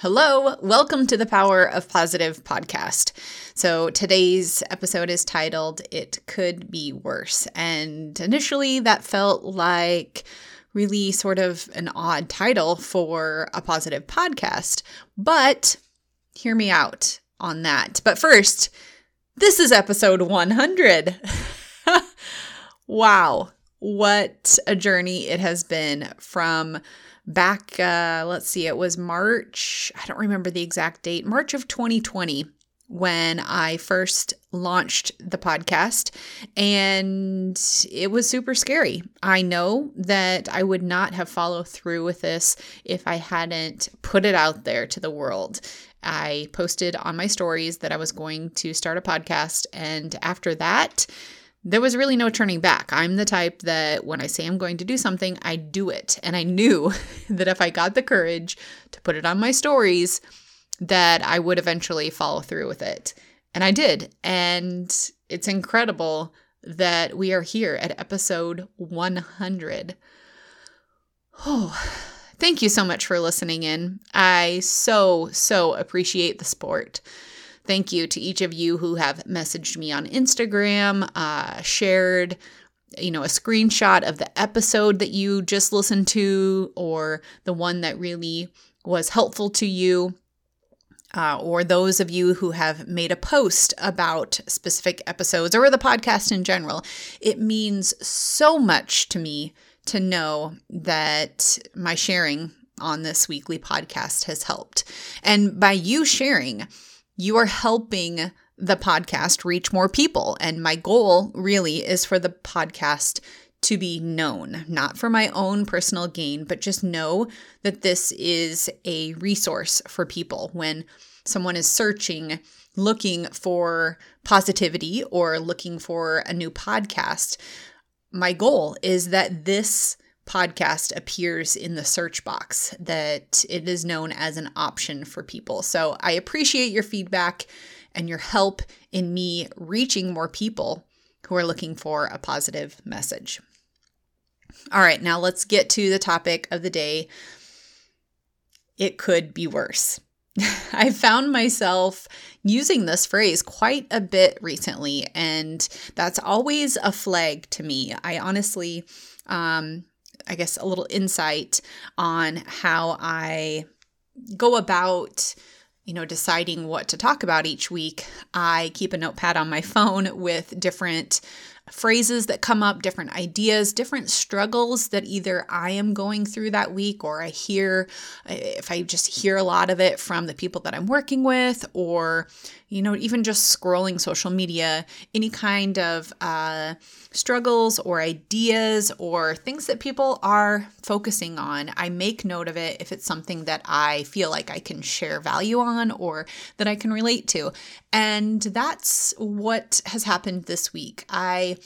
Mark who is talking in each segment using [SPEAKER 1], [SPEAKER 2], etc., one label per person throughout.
[SPEAKER 1] Hello, welcome to the Power of Positive podcast. So today's episode is titled It Could Be Worse. And initially, that felt like really sort of an odd title for a positive podcast. But hear me out on that. But first, this is episode 100. wow, what a journey it has been from back, uh, let's see, it was March, I don't remember the exact date, March of 2020 when I first launched the podcast, and it was super scary. I know that I would not have followed through with this if I hadn't put it out there to the world. I posted on my stories that I was going to start a podcast, and after that, there was really no turning back. I'm the type that when I say I'm going to do something, I do it. And I knew that if I got the courage to put it on my stories, that I would eventually follow through with it. And I did. And it's incredible that we are here at episode 100. Oh, thank you so much for listening in. I so, so appreciate the support. Thank you to each of you who have messaged me on Instagram, uh, shared, you know, a screenshot of the episode that you just listened to, or the one that really was helpful to you. Uh, or those of you who have made a post about specific episodes or the podcast in general. It means so much to me to know that my sharing on this weekly podcast has helped. And by you sharing, you are helping the podcast reach more people. And my goal really is for the podcast to be known, not for my own personal gain, but just know that this is a resource for people when someone is searching, looking for positivity or looking for a new podcast. My goal is that this podcast appears in the search box, that it is known as an option for people. So I appreciate your feedback and your help in me reaching more people who are looking for a positive message. All right, now let's get to the topic of the day. It could be worse. I found myself using this phrase quite a bit recently, and that's always a flag to me. I honestly um, I guess, a little insight on how I go about you know deciding what to talk about each week. I keep a notepad on my phone with different phrases that come up, different ideas, different struggles that either I am going through that week or I hear, if I just hear a lot of it from the people that I'm working with, or, you know, even just scrolling social media, any kind of uh, struggles or ideas or things that people are focusing on. I make note of it if it's something that I feel like I can share value on or that I can relate to. And that's what has happened this week. I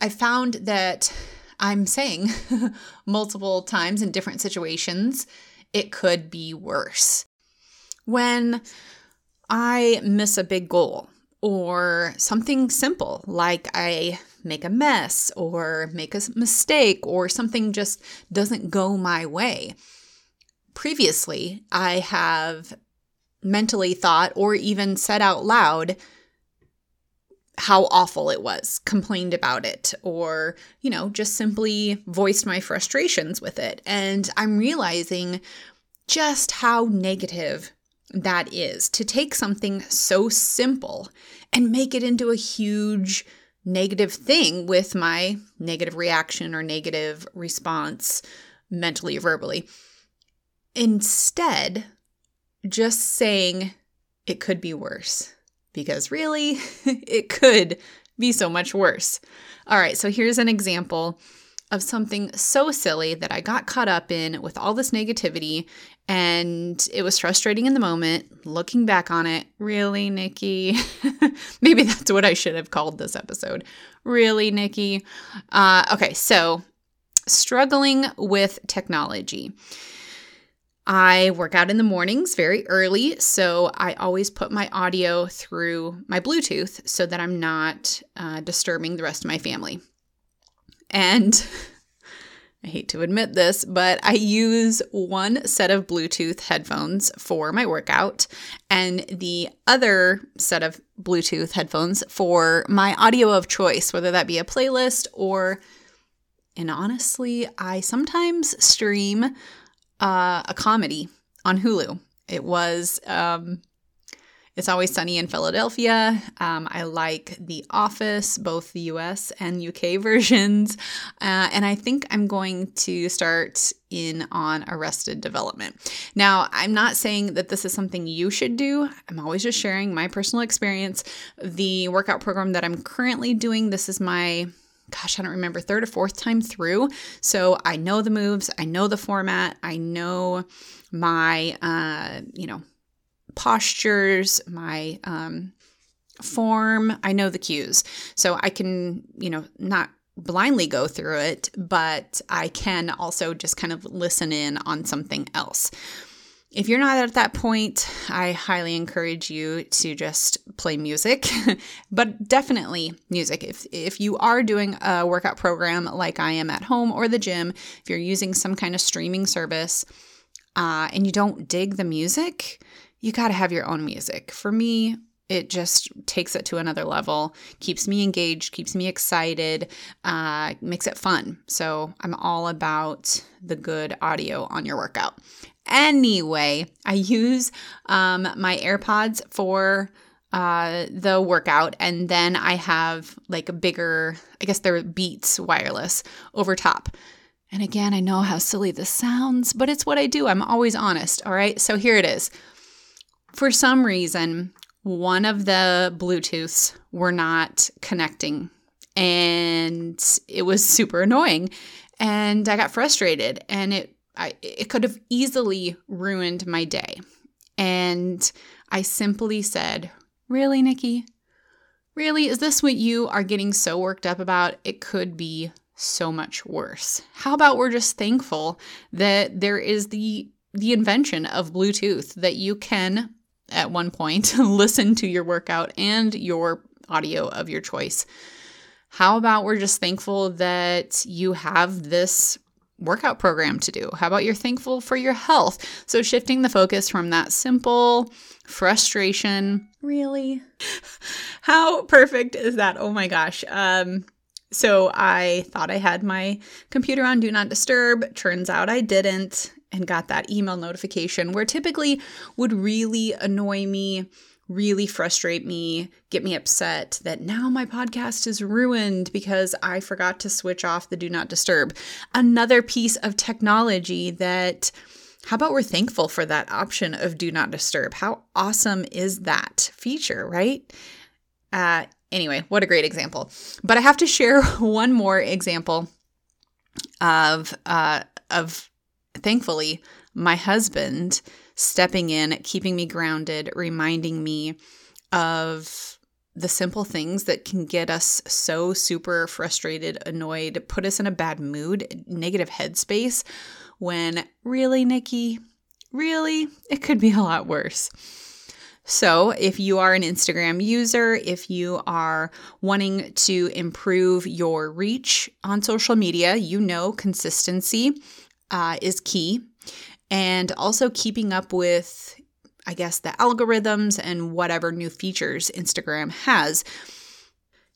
[SPEAKER 1] I found that I'm saying multiple times in different situations, it could be worse. When I miss a big goal or something simple like I make a mess or make a mistake or something just doesn't go my way. Previously, I have mentally thought or even said out loud how awful it was, complained about it, or, you know, just simply voiced my frustrations with it. And I'm realizing just how negative that is to take something so simple and make it into a huge negative thing with my negative reaction or negative response mentally or verbally. Instead, just saying it could be worse because really, it could be so much worse. All right, so here's an example of something so silly that I got caught up in with all this negativity and it was frustrating in the moment. Looking back on it, really, Nikki? Maybe that's what I should have called this episode. Really, Nikki? Uh, okay, so struggling with technology. I work out in the mornings very early, so I always put my audio through my Bluetooth so that I'm not uh, disturbing the rest of my family. And I hate to admit this, but I use one set of Bluetooth headphones for my workout and the other set of Bluetooth headphones for my audio of choice, whether that be a playlist or, and honestly, I sometimes stream uh, a comedy on Hulu. It was um, it's Always Sunny in Philadelphia. Um, I like The Office, both the US and UK versions. Uh, and I think I'm going to start in on Arrested Development. Now, I'm not saying that this is something you should do. I'm always just sharing my personal experience. The workout program that I'm currently doing, this is my gosh, I don't remember, third or fourth time through. So I know the moves, I know the format, I know my, uh, you know, postures, my um, form. I know the cues. So I can, you know, not blindly go through it, but I can also just kind of listen in on something else. If you're not at that point, I highly encourage you to just play music, but definitely music. If, if you are doing a workout program like I am at home or the gym, if you're using some kind of streaming service uh, and you don't dig the music, you got to have your own music. For me, it just takes it to another level, keeps me engaged, keeps me excited, uh, makes it fun. So I'm all about the good audio on your workout. Anyway, I use um, my AirPods for uh, the workout, and then I have like a bigger, I guess they're Beats wireless over top. And again, I know how silly this sounds, but it's what I do. I'm always honest. All right. So here it is for some reason, one of the Bluetooths were not connecting and it was super annoying. And I got frustrated and it I, it could have easily ruined my day. And I simply said, Really, Nikki? Really? Is this what you are getting so worked up about? It could be so much worse. How about we're just thankful that there is the the invention of Bluetooth that you can at one point listen to your workout and your audio of your choice. How about we're just thankful that you have this workout program to do? How about you're thankful for your health? So, shifting the focus from that simple frustration, really? How perfect is that? Oh my gosh. Um, so, I thought I had my computer on Do Not Disturb. Turns out I didn't and got that email notification where typically would really annoy me, really frustrate me, get me upset that now my podcast is ruined because I forgot to switch off the do not disturb. Another piece of technology that how about we're thankful for that option of do not disturb? How awesome is that feature, right? Uh, anyway, what a great example. But I have to share one more example of uh, of thankfully, my husband stepping in, keeping me grounded, reminding me of the simple things that can get us so super frustrated, annoyed, put us in a bad mood, negative headspace when really, Nikki, really, it could be a lot worse. So, if you are an Instagram user, if you are wanting to improve your reach on social media, you know consistency uh, is key. And also keeping up with, I guess, the algorithms and whatever new features Instagram has.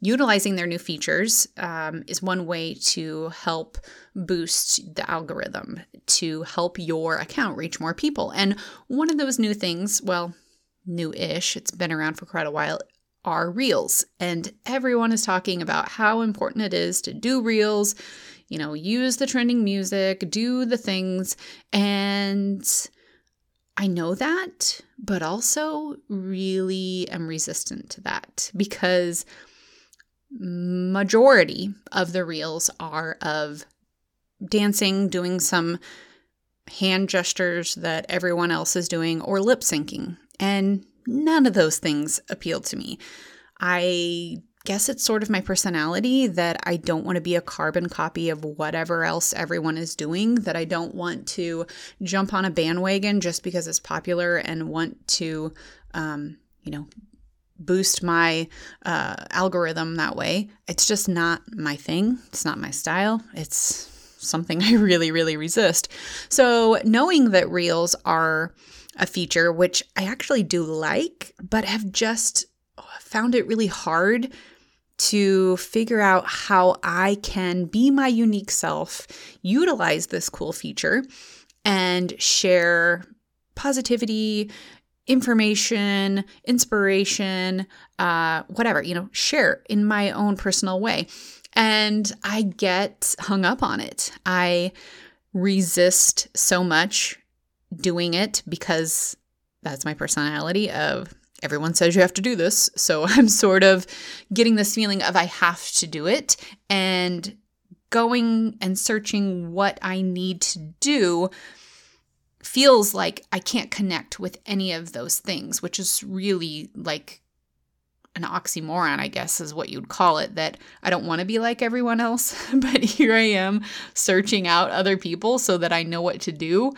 [SPEAKER 1] Utilizing their new features um, is one way to help boost the algorithm, to help your account reach more people. And one of those new things, well, new ish, it's been around for quite a while, are reels. And everyone is talking about how important it is to do reels, you know, use the trending music, do the things. And I know that, but also really am resistant to that because majority of the reels are of dancing, doing some hand gestures that everyone else is doing, or lip syncing. And none of those things appeal to me. I guess it's sort of my personality that I don't want to be a carbon copy of whatever else everyone is doing, that I don't want to jump on a bandwagon just because it's popular and want to, um, you know, boost my uh, algorithm that way. It's just not my thing. It's not my style. It's something I really, really resist. So, knowing that reels are a feature, which I actually do like, but have just found it really hard to figure out how I can be my unique self, utilize this cool feature, and share positivity, information, inspiration, uh, whatever, you know, share in my own personal way. And I get hung up on it. I resist so much doing it because that's my personality of everyone says you have to do this. So I'm sort of getting this feeling of I have to do it and going and searching what I need to do feels like I can't connect with any of those things, which is really like an oxymoron, I guess is what you'd call it, that I don't want to be like everyone else, but here I am searching out other people so that I know what to do.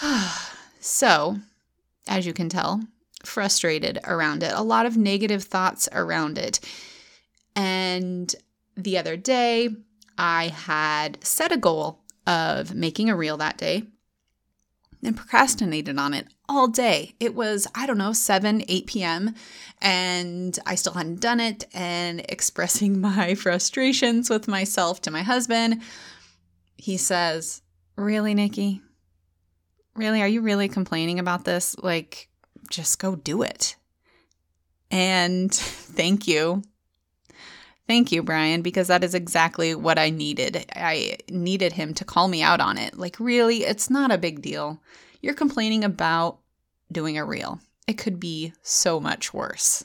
[SPEAKER 1] so, as you can tell, frustrated around it, a lot of negative thoughts around it. And the other day, I had set a goal of making a reel that day and procrastinated on it all day. It was, I don't know, 7, 8 p.m., and I still hadn't done it, and expressing my frustrations with myself to my husband. He says, Really, Nikki? Really? Are you really complaining about this? Like, just go do it. And thank you. Thank you, Brian, because that is exactly what I needed. I needed him to call me out on it. Like, really, it's not a big deal. You're complaining about doing a reel. It could be so much worse.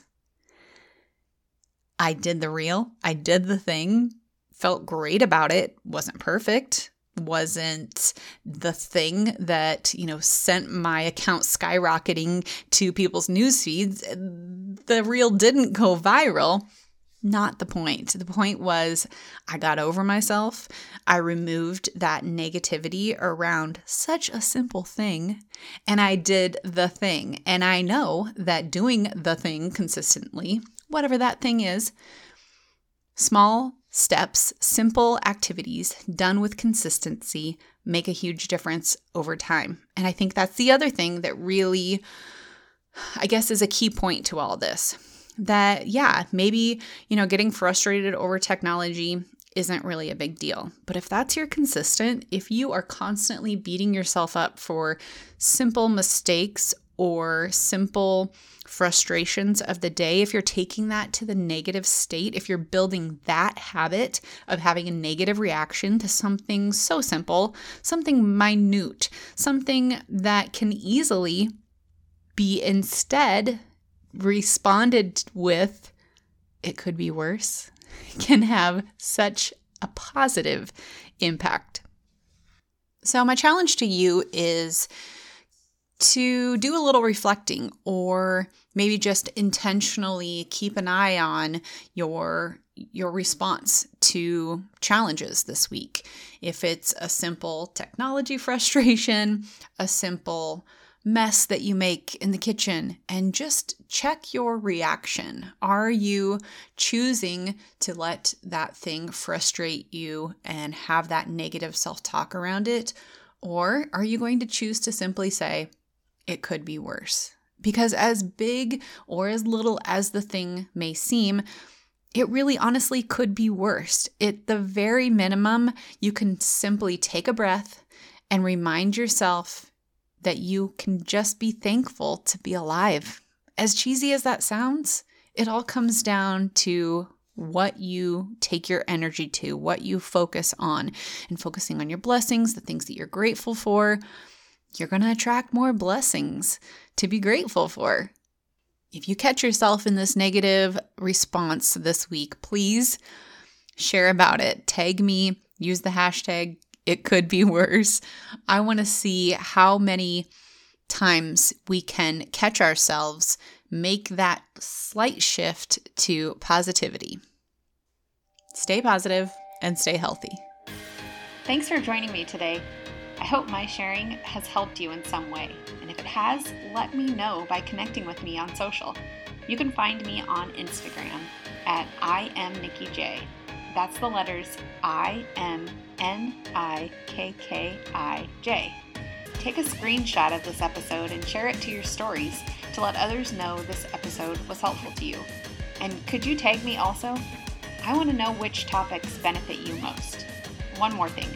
[SPEAKER 1] I did the reel, I did the thing, felt great about it, wasn't perfect, wasn't the thing that you know sent my account skyrocketing to people's news feeds the reel didn't go viral not the point. The point was I got over myself. I removed that negativity around such a simple thing, and I did the thing. And I know that doing the thing consistently, whatever that thing is, small steps, simple activities done with consistency make a huge difference over time. And I think that's the other thing that really, I guess, is a key point to all this that, yeah, maybe, you know, getting frustrated over technology isn't really a big deal. But if that's your consistent, if you are constantly beating yourself up for simple mistakes or simple frustrations of the day, if you're taking that to the negative state, if you're building that habit of having a negative reaction to something so simple, something minute, something that can easily be instead responded with, it could be worse, can have such a positive impact. So, my challenge to you is to do a little reflecting or maybe just intentionally keep an eye on your your response to challenges this week. If it's a simple technology frustration, a simple mess that you make in the kitchen and just check your reaction. Are you choosing to let that thing frustrate you and have that negative self talk around it? Or are you going to choose to simply say, it could be worse? Because as big or as little as the thing may seem, it really honestly could be worse. At the very minimum, you can simply take a breath and remind yourself that you can just be thankful to be alive. As cheesy as that sounds, it all comes down to what you take your energy to, what you focus on, and focusing on your blessings, the things that you're grateful for. You're going to attract more blessings to be grateful for. If you catch yourself in this negative response this week, please share about it. Tag me, use the hashtag it could be worse. I want to see how many times we can catch ourselves make that slight shift to positivity. Stay positive and stay healthy.
[SPEAKER 2] Thanks for joining me today. I hope my sharing has helped you in some way. And if it has, let me know by connecting with me on social. You can find me on Instagram at I am Nikki J. That's the letters I M N I K K I J. Take a screenshot of this episode and share it to your stories to let others know this episode was helpful to you. And could you tag me also? I want to know which topics benefit you most. One more thing.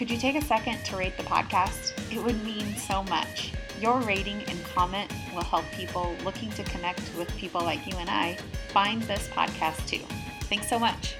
[SPEAKER 2] Could you take a second to rate the podcast? It would mean so much. Your rating and comment will help people looking to connect with people like you and I find this podcast too. Thanks so much.